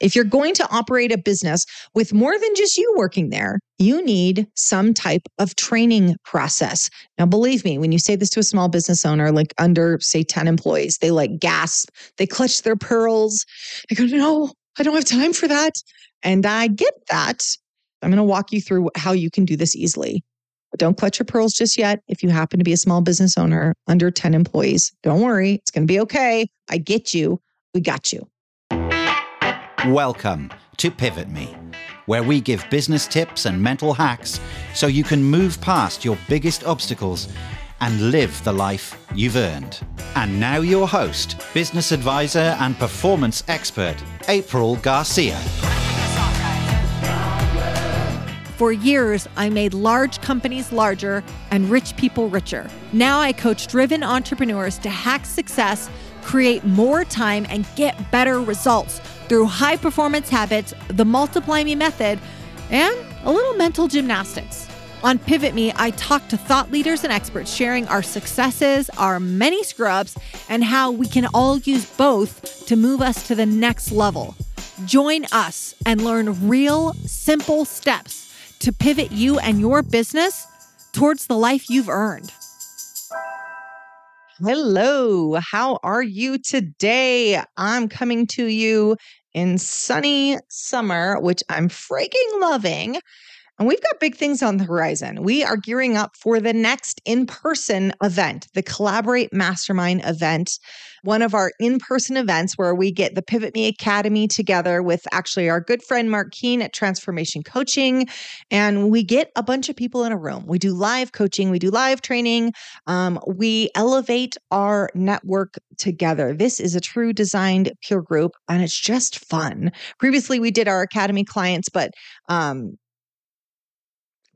If you're going to operate a business with more than just you working there, you need some type of training process. Now, believe me, when you say this to a small business owner, like under, say, 10 employees, they like gasp, they clutch their pearls. They go, No, I don't have time for that. And I get that. I'm going to walk you through how you can do this easily. But don't clutch your pearls just yet. If you happen to be a small business owner under 10 employees, don't worry. It's going to be okay. I get you. We got you. Welcome to Pivot Me, where we give business tips and mental hacks so you can move past your biggest obstacles and live the life you've earned. And now, your host, business advisor, and performance expert, April Garcia. For years, I made large companies larger and rich people richer. Now I coach driven entrepreneurs to hack success, create more time, and get better results through high performance habits, the Multiply Me method, and a little mental gymnastics. On Pivot Me, I talk to thought leaders and experts sharing our successes, our many scrubs, and how we can all use both to move us to the next level. Join us and learn real, simple steps to pivot you and your business towards the life you've earned. Hello, how are you today? I'm coming to you in sunny summer, which I'm freaking loving. And we've got big things on the horizon. We are gearing up for the next in person event, the Collaborate Mastermind event, one of our in person events where we get the Pivot Me Academy together with actually our good friend Mark Keen at Transformation Coaching. And we get a bunch of people in a room. We do live coaching, we do live training, um, we elevate our network together. This is a true designed peer group, and it's just fun. Previously, we did our Academy clients, but um,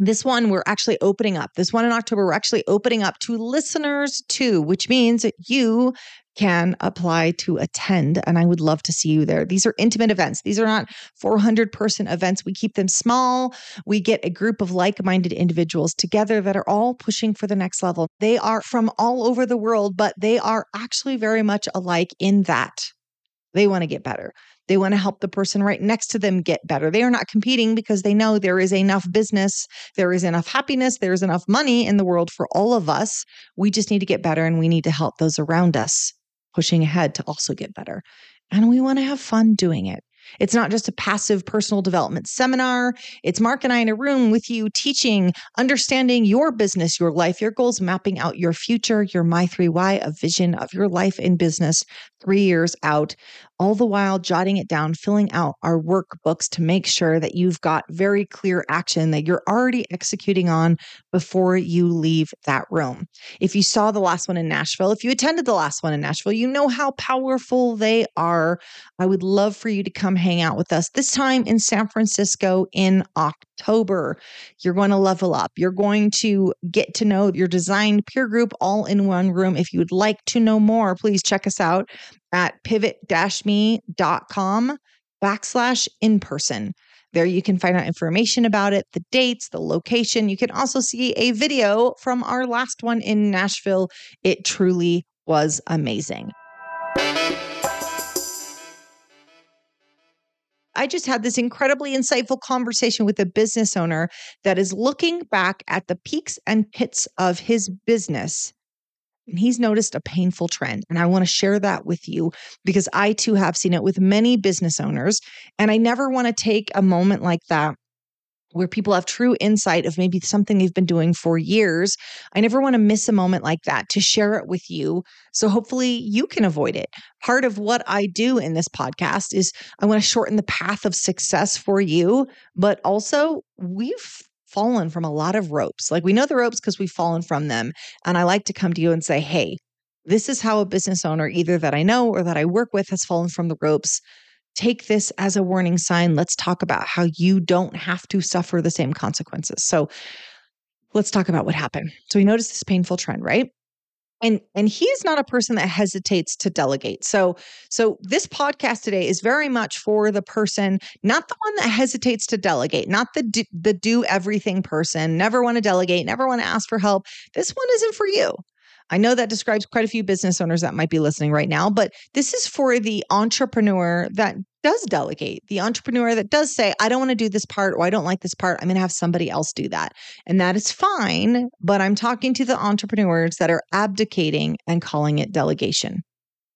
this one we're actually opening up. This one in October, we're actually opening up to listeners too, which means you can apply to attend. And I would love to see you there. These are intimate events. These are not 400 person events. We keep them small. We get a group of like minded individuals together that are all pushing for the next level. They are from all over the world, but they are actually very much alike in that they want to get better. They want to help the person right next to them get better. They are not competing because they know there is enough business, there is enough happiness, there is enough money in the world for all of us. We just need to get better and we need to help those around us pushing ahead to also get better. And we want to have fun doing it. It's not just a passive personal development seminar. It's Mark and I in a room with you teaching, understanding your business, your life, your goals, mapping out your future, your My 3Y, a vision of your life in business three years out, all the while jotting it down, filling out our workbooks to make sure that you've got very clear action that you're already executing on before you leave that room. If you saw the last one in Nashville, if you attended the last one in Nashville, you know how powerful they are. I would love for you to come hang out with us this time in San Francisco in October. You're going to level up. You're going to get to know your design peer group all in one room. If you would like to know more, please check us out at pivot-me.com backslash in person. There you can find out information about it, the dates, the location. You can also see a video from our last one in Nashville. It truly was amazing. I just had this incredibly insightful conversation with a business owner that is looking back at the peaks and pits of his business and he's noticed a painful trend. And I want to share that with you because I too have seen it with many business owners. And I never want to take a moment like that where people have true insight of maybe something they've been doing for years. I never want to miss a moment like that to share it with you. So hopefully you can avoid it. Part of what I do in this podcast is I want to shorten the path of success for you, but also we've fallen from a lot of ropes. Like we know the ropes because we've fallen from them. And I like to come to you and say, hey, this is how a business owner, either that I know or that I work with, has fallen from the ropes. Take this as a warning sign. Let's talk about how you don't have to suffer the same consequences. So let's talk about what happened. So we noticed this painful trend, right? and and he's not a person that hesitates to delegate so so this podcast today is very much for the person not the one that hesitates to delegate not the do, the do everything person never want to delegate never want to ask for help this one isn't for you I know that describes quite a few business owners that might be listening right now, but this is for the entrepreneur that does delegate, the entrepreneur that does say, I don't want to do this part or I don't like this part, I'm going to have somebody else do that. And that is fine. But I'm talking to the entrepreneurs that are abdicating and calling it delegation.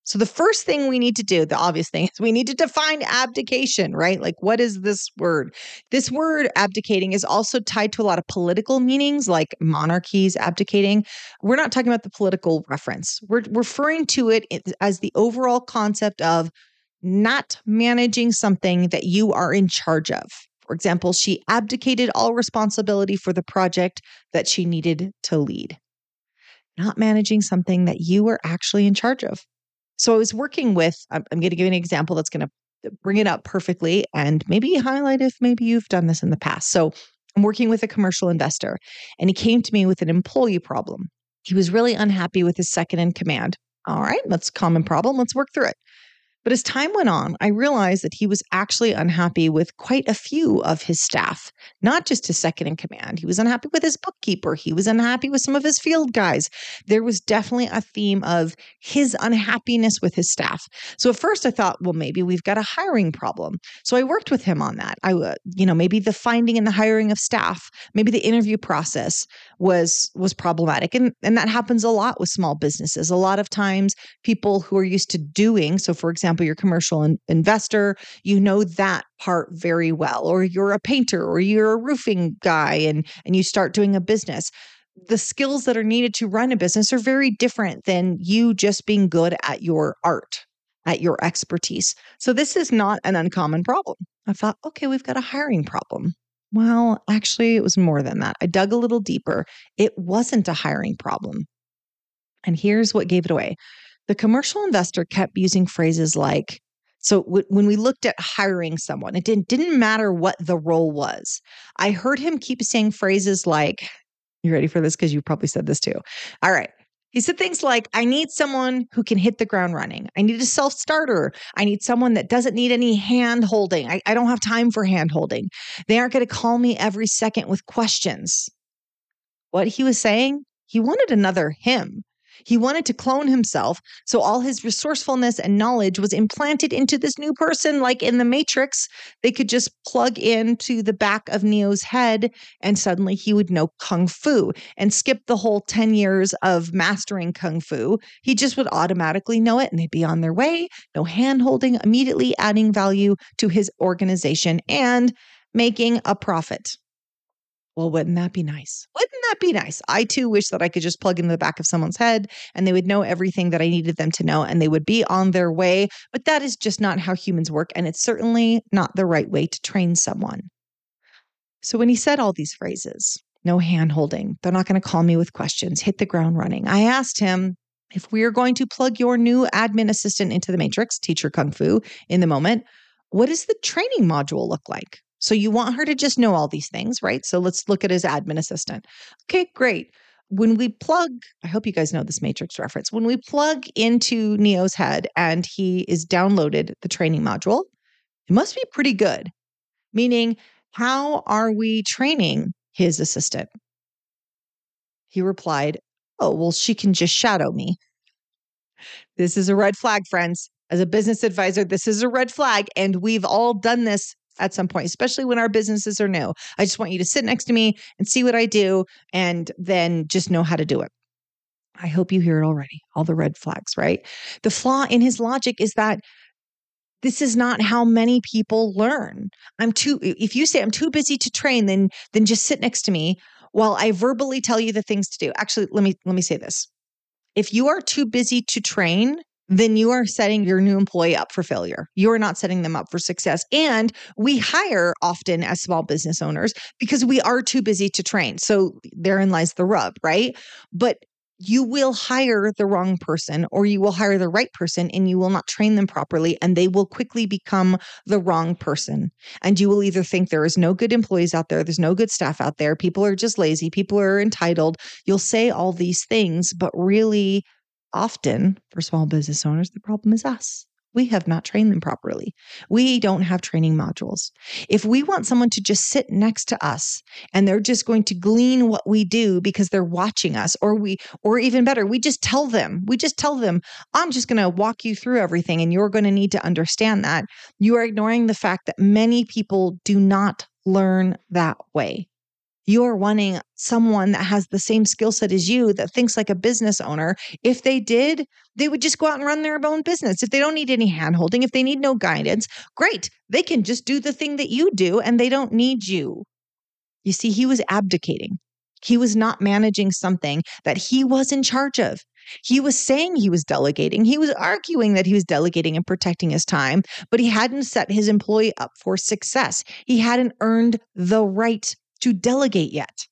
So, the first thing we need to do, the obvious thing, is we need to define abdication, right? Like, what is this word? This word abdicating is also tied to a lot of political meanings, like monarchies abdicating. We're not talking about the political reference, we're referring to it as the overall concept of not managing something that you are in charge of. For example, she abdicated all responsibility for the project that she needed to lead. Not managing something that you were actually in charge of. So I was working with, I'm, I'm going to give you an example that's going to bring it up perfectly and maybe highlight if maybe you've done this in the past. So I'm working with a commercial investor and he came to me with an employee problem. He was really unhappy with his second in command. All right, that's a common problem. Let's work through it. But as time went on, I realized that he was actually unhappy with quite a few of his staff, not just his second in command. He was unhappy with his bookkeeper. He was unhappy with some of his field guys. There was definitely a theme of his unhappiness with his staff. So at first I thought, well, maybe we've got a hiring problem. So I worked with him on that. I, uh, you know, maybe the finding and the hiring of staff, maybe the interview process was was problematic, and and that happens a lot with small businesses. A lot of times, people who are used to doing, so for example example, you're a commercial in- investor, you know that part very well, or you're a painter or you're a roofing guy and, and you start doing a business. The skills that are needed to run a business are very different than you just being good at your art, at your expertise. So this is not an uncommon problem. I thought, okay, we've got a hiring problem. Well, actually, it was more than that. I dug a little deeper. It wasn't a hiring problem. And here's what gave it away the commercial investor kept using phrases like, so w- when we looked at hiring someone, it didn't didn't matter what the role was. I heard him keep saying phrases like, "You ready for this? Because you probably said this too." All right. He said things like, I need someone who can hit the ground running. I need a self starter. I need someone that doesn't need any hand holding. I, I don't have time for hand holding. They aren't going to call me every second with questions. What he was saying, he wanted another him. He wanted to clone himself, so all his resourcefulness and knowledge was implanted into this new person, like in the Matrix. They could just plug into the back of Neo's head, and suddenly he would know Kung Fu and skip the whole 10 years of mastering Kung Fu. He just would automatically know it, and they'd be on their way. No hand holding, immediately adding value to his organization and making a profit. Well, wouldn't that be nice? Wouldn't that be nice? I too wish that I could just plug into the back of someone's head and they would know everything that I needed them to know and they would be on their way. But that is just not how humans work. And it's certainly not the right way to train someone. So when he said all these phrases, no hand holding, they're not going to call me with questions, hit the ground running, I asked him, if we are going to plug your new admin assistant into the matrix, teacher Kung Fu, in the moment, what does the training module look like? So you want her to just know all these things, right? So let's look at his admin assistant. Okay, great. When we plug, I hope you guys know this matrix reference. When we plug into Neo's head and he is downloaded the training module, it must be pretty good. Meaning, how are we training his assistant? He replied, Oh, well, she can just shadow me. This is a red flag, friends. As a business advisor, this is a red flag. And we've all done this at some point, especially when our businesses are new. I just want you to sit next to me and see what I do and then just know how to do it. I hope you hear it already, all the red flags, right? The flaw in his logic is that this is not how many people learn. I'm too if you say I'm too busy to train then then just sit next to me while I verbally tell you the things to do. Actually, let me let me say this. If you are too busy to train, then you are setting your new employee up for failure. You are not setting them up for success. And we hire often as small business owners because we are too busy to train. So therein lies the rub, right? But you will hire the wrong person or you will hire the right person and you will not train them properly and they will quickly become the wrong person. And you will either think there is no good employees out there, there's no good staff out there, people are just lazy, people are entitled. You'll say all these things, but really often for small business owners, the problem is us. we have not trained them properly. We don't have training modules. If we want someone to just sit next to us and they're just going to glean what we do because they're watching us or we or even better, we just tell them. We just tell them, "I'm just going to walk you through everything and you're going to need to understand that." You are ignoring the fact that many people do not learn that way you're wanting someone that has the same skill set as you that thinks like a business owner. If they did, they would just go out and run their own business. If they don't need any handholding, if they need no guidance, great. They can just do the thing that you do and they don't need you. You see, he was abdicating. He was not managing something that he was in charge of. He was saying he was delegating. He was arguing that he was delegating and protecting his time, but he hadn't set his employee up for success. He hadn't earned the right to delegate yet.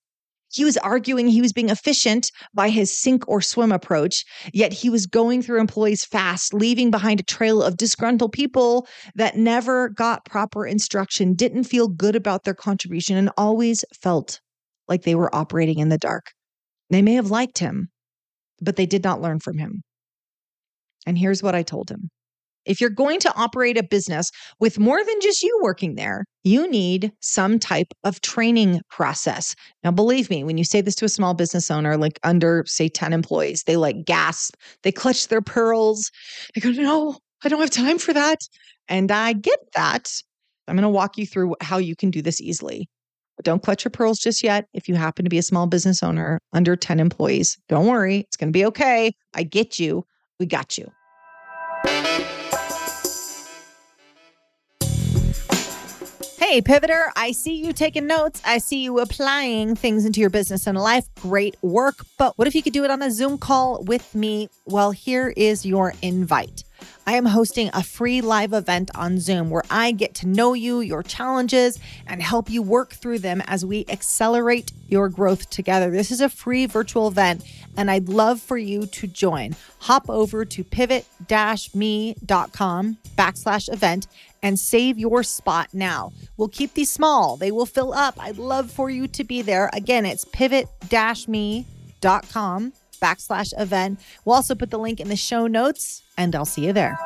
He was arguing he was being efficient by his sink or swim approach, yet he was going through employees fast, leaving behind a trail of disgruntled people that never got proper instruction, didn't feel good about their contribution, and always felt like they were operating in the dark. They may have liked him, but they did not learn from him. And here's what I told him if you're going to operate a business with more than just you working there, you need some type of training process. Now, believe me, when you say this to a small business owner, like under, say, 10 employees, they like gasp, they clutch their pearls. They go, No, I don't have time for that. And I get that. I'm going to walk you through how you can do this easily. But don't clutch your pearls just yet. If you happen to be a small business owner under 10 employees, don't worry. It's going to be okay. I get you. We got you. Hey, Pivoter, I see you taking notes. I see you applying things into your business and life. Great work. But what if you could do it on a Zoom call with me? Well, here is your invite. I am hosting a free live event on Zoom where I get to know you, your challenges, and help you work through them as we accelerate your growth together. This is a free virtual event, and I'd love for you to join. Hop over to pivot-me.com backslash event and save your spot now. We'll keep these small, they will fill up. I'd love for you to be there. Again, it's pivot me.com backslash event. We'll also put the link in the show notes, and I'll see you there.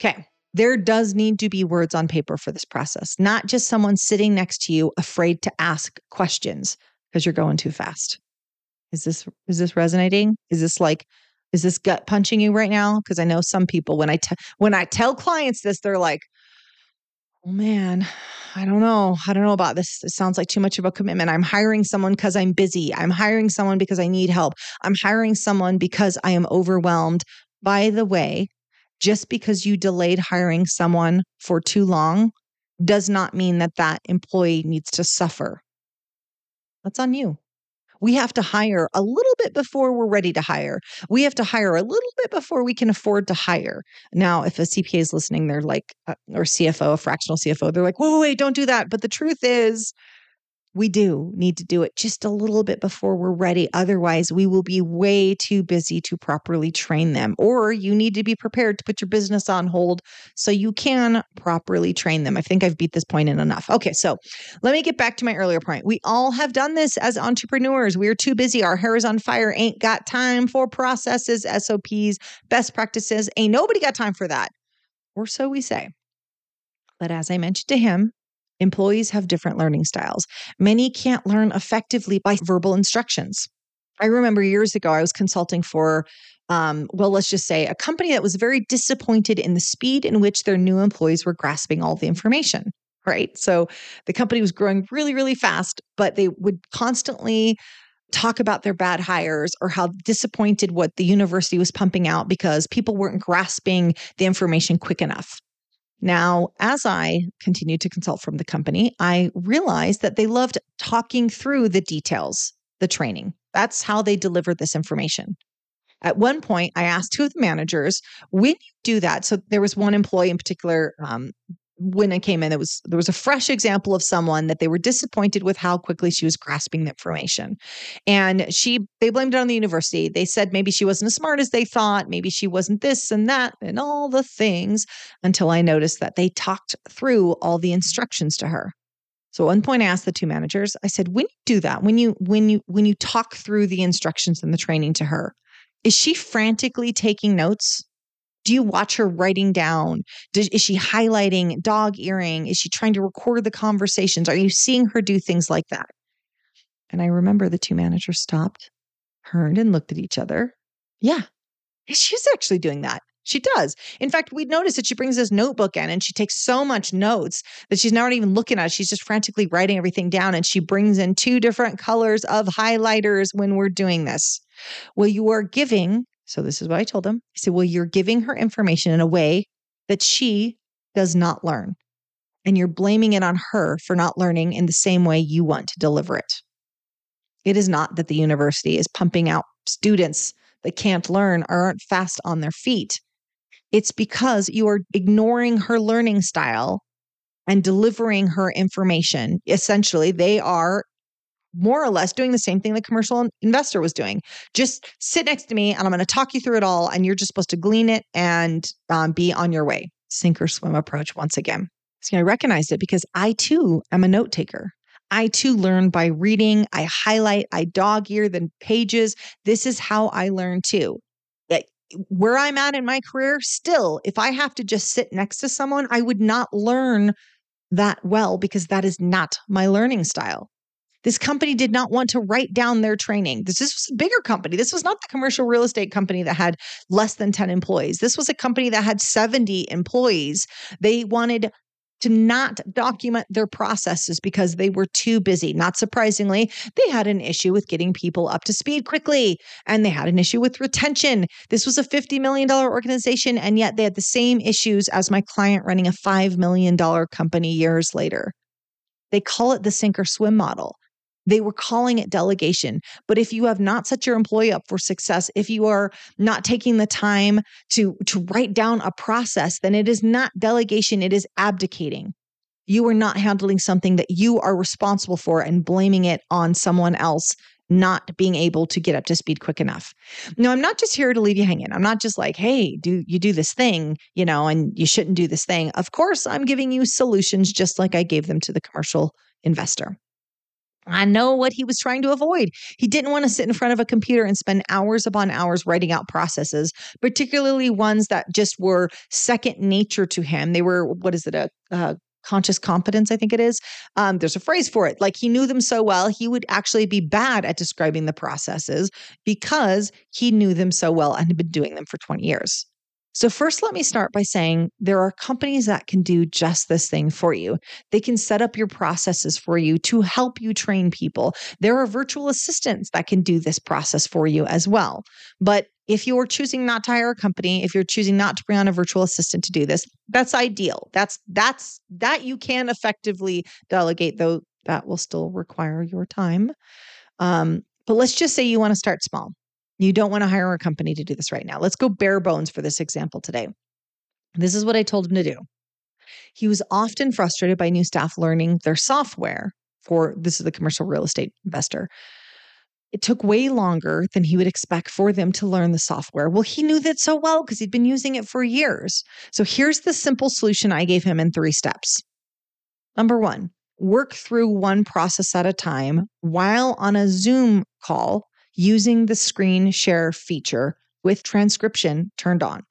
Okay. There does need to be words on paper for this process, not just someone sitting next to you afraid to ask questions because you're going too fast. Is this is this resonating? Is this like is this gut punching you right now? Because I know some people when I when I tell clients this, they're like, "Oh man, I don't know. I don't know about this. It sounds like too much of a commitment. I'm hiring someone because I'm busy. I'm hiring someone because I need help. I'm hiring someone because I am overwhelmed." By the way, just because you delayed hiring someone for too long does not mean that that employee needs to suffer. That's on you. We have to hire a little bit before we're ready to hire. We have to hire a little bit before we can afford to hire. Now, if a CPA is listening, they're like, uh, or CFO, a fractional CFO, they're like, wait, wait, don't do that. But the truth is, we do need to do it just a little bit before we're ready. Otherwise, we will be way too busy to properly train them. Or you need to be prepared to put your business on hold so you can properly train them. I think I've beat this point in enough. Okay, so let me get back to my earlier point. We all have done this as entrepreneurs. We're too busy. Our hair is on fire. Ain't got time for processes, SOPs, best practices. Ain't nobody got time for that. Or so we say. But as I mentioned to him, Employees have different learning styles. Many can't learn effectively by verbal instructions. I remember years ago, I was consulting for, um, well, let's just say a company that was very disappointed in the speed in which their new employees were grasping all the information. Right. So the company was growing really, really fast, but they would constantly talk about their bad hires or how disappointed what the university was pumping out because people weren't grasping the information quick enough. Now, as I continued to consult from the company, I realized that they loved talking through the details, the training. That's how they delivered this information. At one point, I asked two of the managers, when you do that, so there was one employee in particular, um, when I came in, it was there was a fresh example of someone that they were disappointed with how quickly she was grasping the information. And she they blamed it on the university. They said maybe she wasn't as smart as they thought, maybe she wasn't this and that and all the things until I noticed that they talked through all the instructions to her. So at one point I asked the two managers, I said, when you do that, when you when you when you talk through the instructions and the training to her, Is she frantically taking notes? Do you watch her writing down? Does, is she highlighting dog earring? Is she trying to record the conversations? Are you seeing her do things like that? And I remember the two managers stopped, turned, and looked at each other. Yeah, she's actually doing that. She does. In fact, we notice that she brings this notebook in and she takes so much notes that she's not even looking at it. She's just frantically writing everything down and she brings in two different colors of highlighters when we're doing this. Well, you are giving, so this is what I told him. I said, Well, you're giving her information in a way that she does not learn. And you're blaming it on her for not learning in the same way you want to deliver it. It is not that the university is pumping out students that can't learn or aren't fast on their feet. It's because you are ignoring her learning style and delivering her information. Essentially, they are more or less doing the same thing the commercial investor was doing. Just sit next to me and I'm going to talk you through it all. And you're just supposed to glean it and um, be on your way. Sink or swim approach once again. So I recognized it because I too am a note taker. I too learn by reading. I highlight, I dog ear the pages. This is how I learn too where I'm at in my career, still, if I have to just sit next to someone, I would not learn that well because that is not my learning style. This company did not want to write down their training. This, this was a bigger company. This was not the commercial real estate company that had less than 10 employees. This was a company that had 70 employees. They wanted to not document their processes because they were too busy. Not surprisingly, they had an issue with getting people up to speed quickly and they had an issue with retention. This was a $50 million organization, and yet they had the same issues as my client running a $5 million company years later. They call it the sink or swim model. They were calling it delegation. But if you have not set your employee up for success, if you are not taking the time to, to write down a process, then it is not delegation, it is abdicating. You are not handling something that you are responsible for and blaming it on someone else not being able to get up to speed quick enough. No, I'm not just here to leave you hanging. I'm not just like, hey, do you do this thing, you know, and you shouldn't do this thing. Of course, I'm giving you solutions just like I gave them to the commercial investor. I know what he was trying to avoid. He didn't want to sit in front of a computer and spend hours upon hours writing out processes, particularly ones that just were second nature to him. They were, what is it, a, a conscious competence, I think it is. Um, there's a phrase for it. Like he knew them so well, he would actually be bad at describing the processes because he knew them so well and had been doing them for 20 years. So, first, let me start by saying there are companies that can do just this thing for you. They can set up your processes for you to help you train people. There are virtual assistants that can do this process for you as well. But if you're choosing not to hire a company, if you're choosing not to bring on a virtual assistant to do this, that's ideal. That's that's that you can effectively delegate, though that will still require your time. Um, but let's just say you want to start small. You don't want to hire a company to do this right now. Let's go bare bones for this example today. This is what I told him to do. He was often frustrated by new staff learning their software for this is the commercial real estate investor. It took way longer than he would expect for them to learn the software. Well, he knew that so well because he'd been using it for years. So here's the simple solution I gave him in three steps. Number one, work through one process at a time while on a Zoom call using the screen share feature with transcription turned on.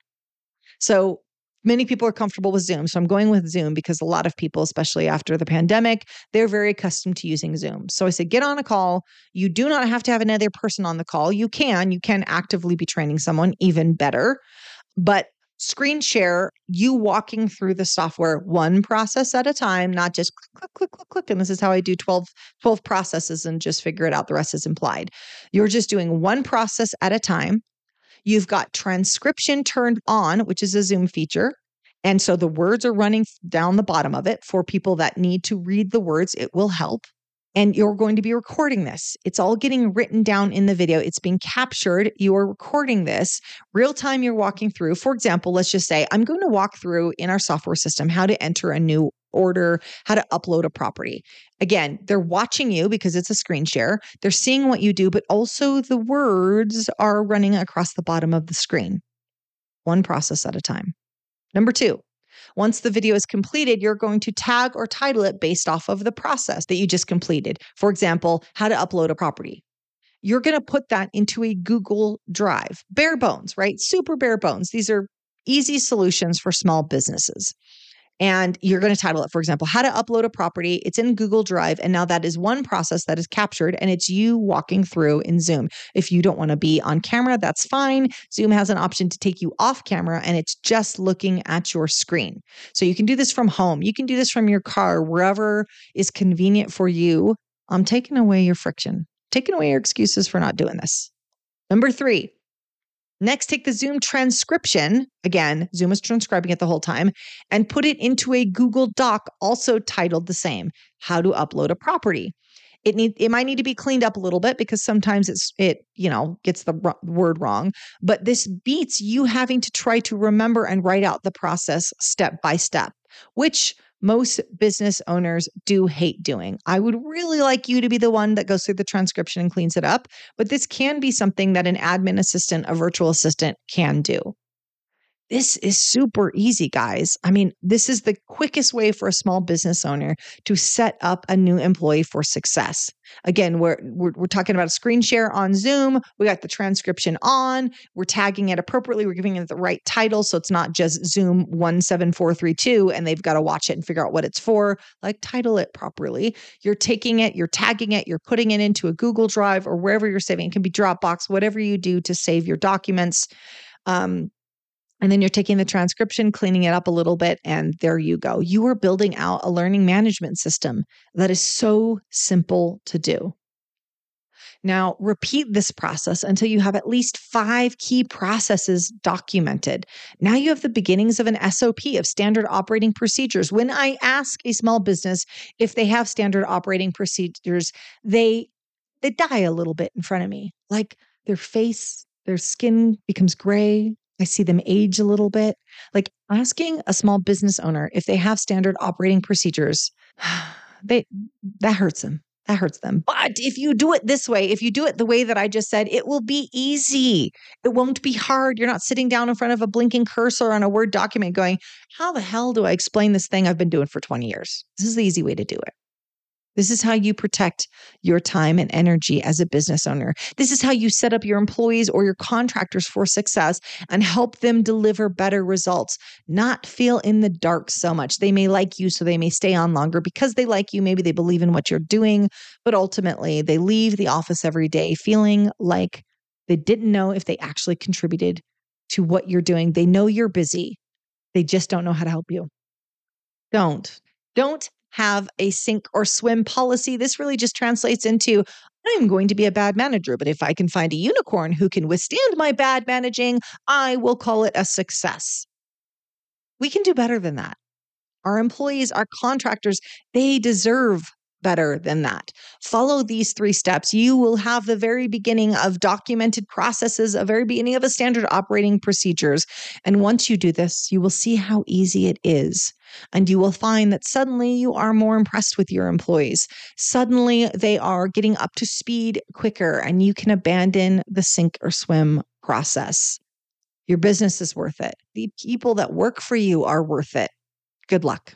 So many people are comfortable with Zoom. So I'm going with Zoom because a lot of people, especially after the pandemic, they're very accustomed to using Zoom. So I said, get on a call. You do not have to have another person on the call. You can, you can actively be training someone even better. But screen share you walking through the software one process at a time, not just click, click, click, click. click. And this is how I do 12, 12 processes and just figure it out. The rest is implied. You're just doing one process at a time. You've got transcription turned on, which is a Zoom feature. And so the words are running down the bottom of it for people that need to read the words. It will help and you're going to be recording this. It's all getting written down in the video. It's being captured. You are recording this real time. You're walking through. For example, let's just say I'm going to walk through in our software system how to enter a new order, how to upload a property. Again, they're watching you because it's a screen share. They're seeing what you do, but also the words are running across the bottom of the screen, one process at a time. Number two, once the video is completed, you're going to tag or title it based off of the process that you just completed. For example, how to upload a property. you're going to put that into a Google Drive. Bare bones, right? Super bare bones. These are easy solutions for small businesses and you're going to title it, for example, how to upload a property. It's in Google Drive. And now that is one process that is captured and it's you walking through in Zoom. If you don't want to be on camera, that's fine. Zoom has an option to take you off camera and it's just looking at your screen. So you can do this from home. You can do this from your car, wherever is convenient for you. I'm taking away your friction, taking away your excuses for not doing this. Number three, Next, take the Zoom transcription. Again, Zoom is transcribing it the whole time and put it into a Google Doc, also titled the same How to Upload a Property. It need it might need to be cleaned up a little bit because sometimes it's it you know gets the r- word wrong. But this beats you having to try to remember and write out the process step by step, which most business owners do hate doing. I would really like you to be the one that goes through the transcription and cleans it up, but this can be something that an admin assistant, a virtual assistant can do. This is super easy, guys. I mean, this is the quickest way for a small business owner to set up a new employee for success. Again, we're, we're, we're talking about a screen share on Zoom. We got the transcription on. We're tagging it appropriately. We're giving it the right title, so it's not just Zoom one seven four three two, and they've got to watch it and figure out what it's for. Like title it properly. You're taking it, you're tagging it, you're putting it into a Google Drive or wherever you're saving. It can be Dropbox, whatever you do to save your documents. Um, and then you're taking the transcription, cleaning it up a little bit, and there you go. You are building out a learning management system that is so simple to do. Now, repeat this process until you have at least five key processes documented. Now you have the beginnings of an SOP of standard operating procedures. When I ask a small business if they have standard operating procedures, they they die a little bit in front of me. Like their face, their skin becomes gray, I see them age a little bit. Like asking a small business owner if they have standard operating procedures, they that hurts them. That hurts them. But if you do it this way, if you do it the way that I just said, it will be easy. It won't be hard. You're not sitting down in front of a blinking cursor on a Word document going, How the hell do I explain this thing I've been doing for 20 years? This is the easy way to do it. This is how you protect your time and energy as a business owner. This is how you set up your employees or your contractors for success and help them deliver better results, not feel in the dark so much. They may like you, so they may stay on longer because they like you. Maybe they believe in what you're doing, but ultimately they leave the office every day feeling like they didn't know if they actually contributed to what you're doing. They know you're busy, they just don't know how to help you. Don't. Don't have a sink or swim policy. This really just translates into I'm going to be a bad manager, but if I can find a unicorn who can withstand my bad managing, I will call it a success. We can do better than that. Our employees, our contractors, they deserve better than that. Follow these three steps. You will have the very beginning of documented processes, a very beginning of a standard operating procedures. And once you do this, you will see how easy it is. And you will find that suddenly you are more impressed with your employees. Suddenly they are getting up to speed quicker and you can abandon the sink or swim process. Your business is worth it. The people that work for you are worth it. Good luck.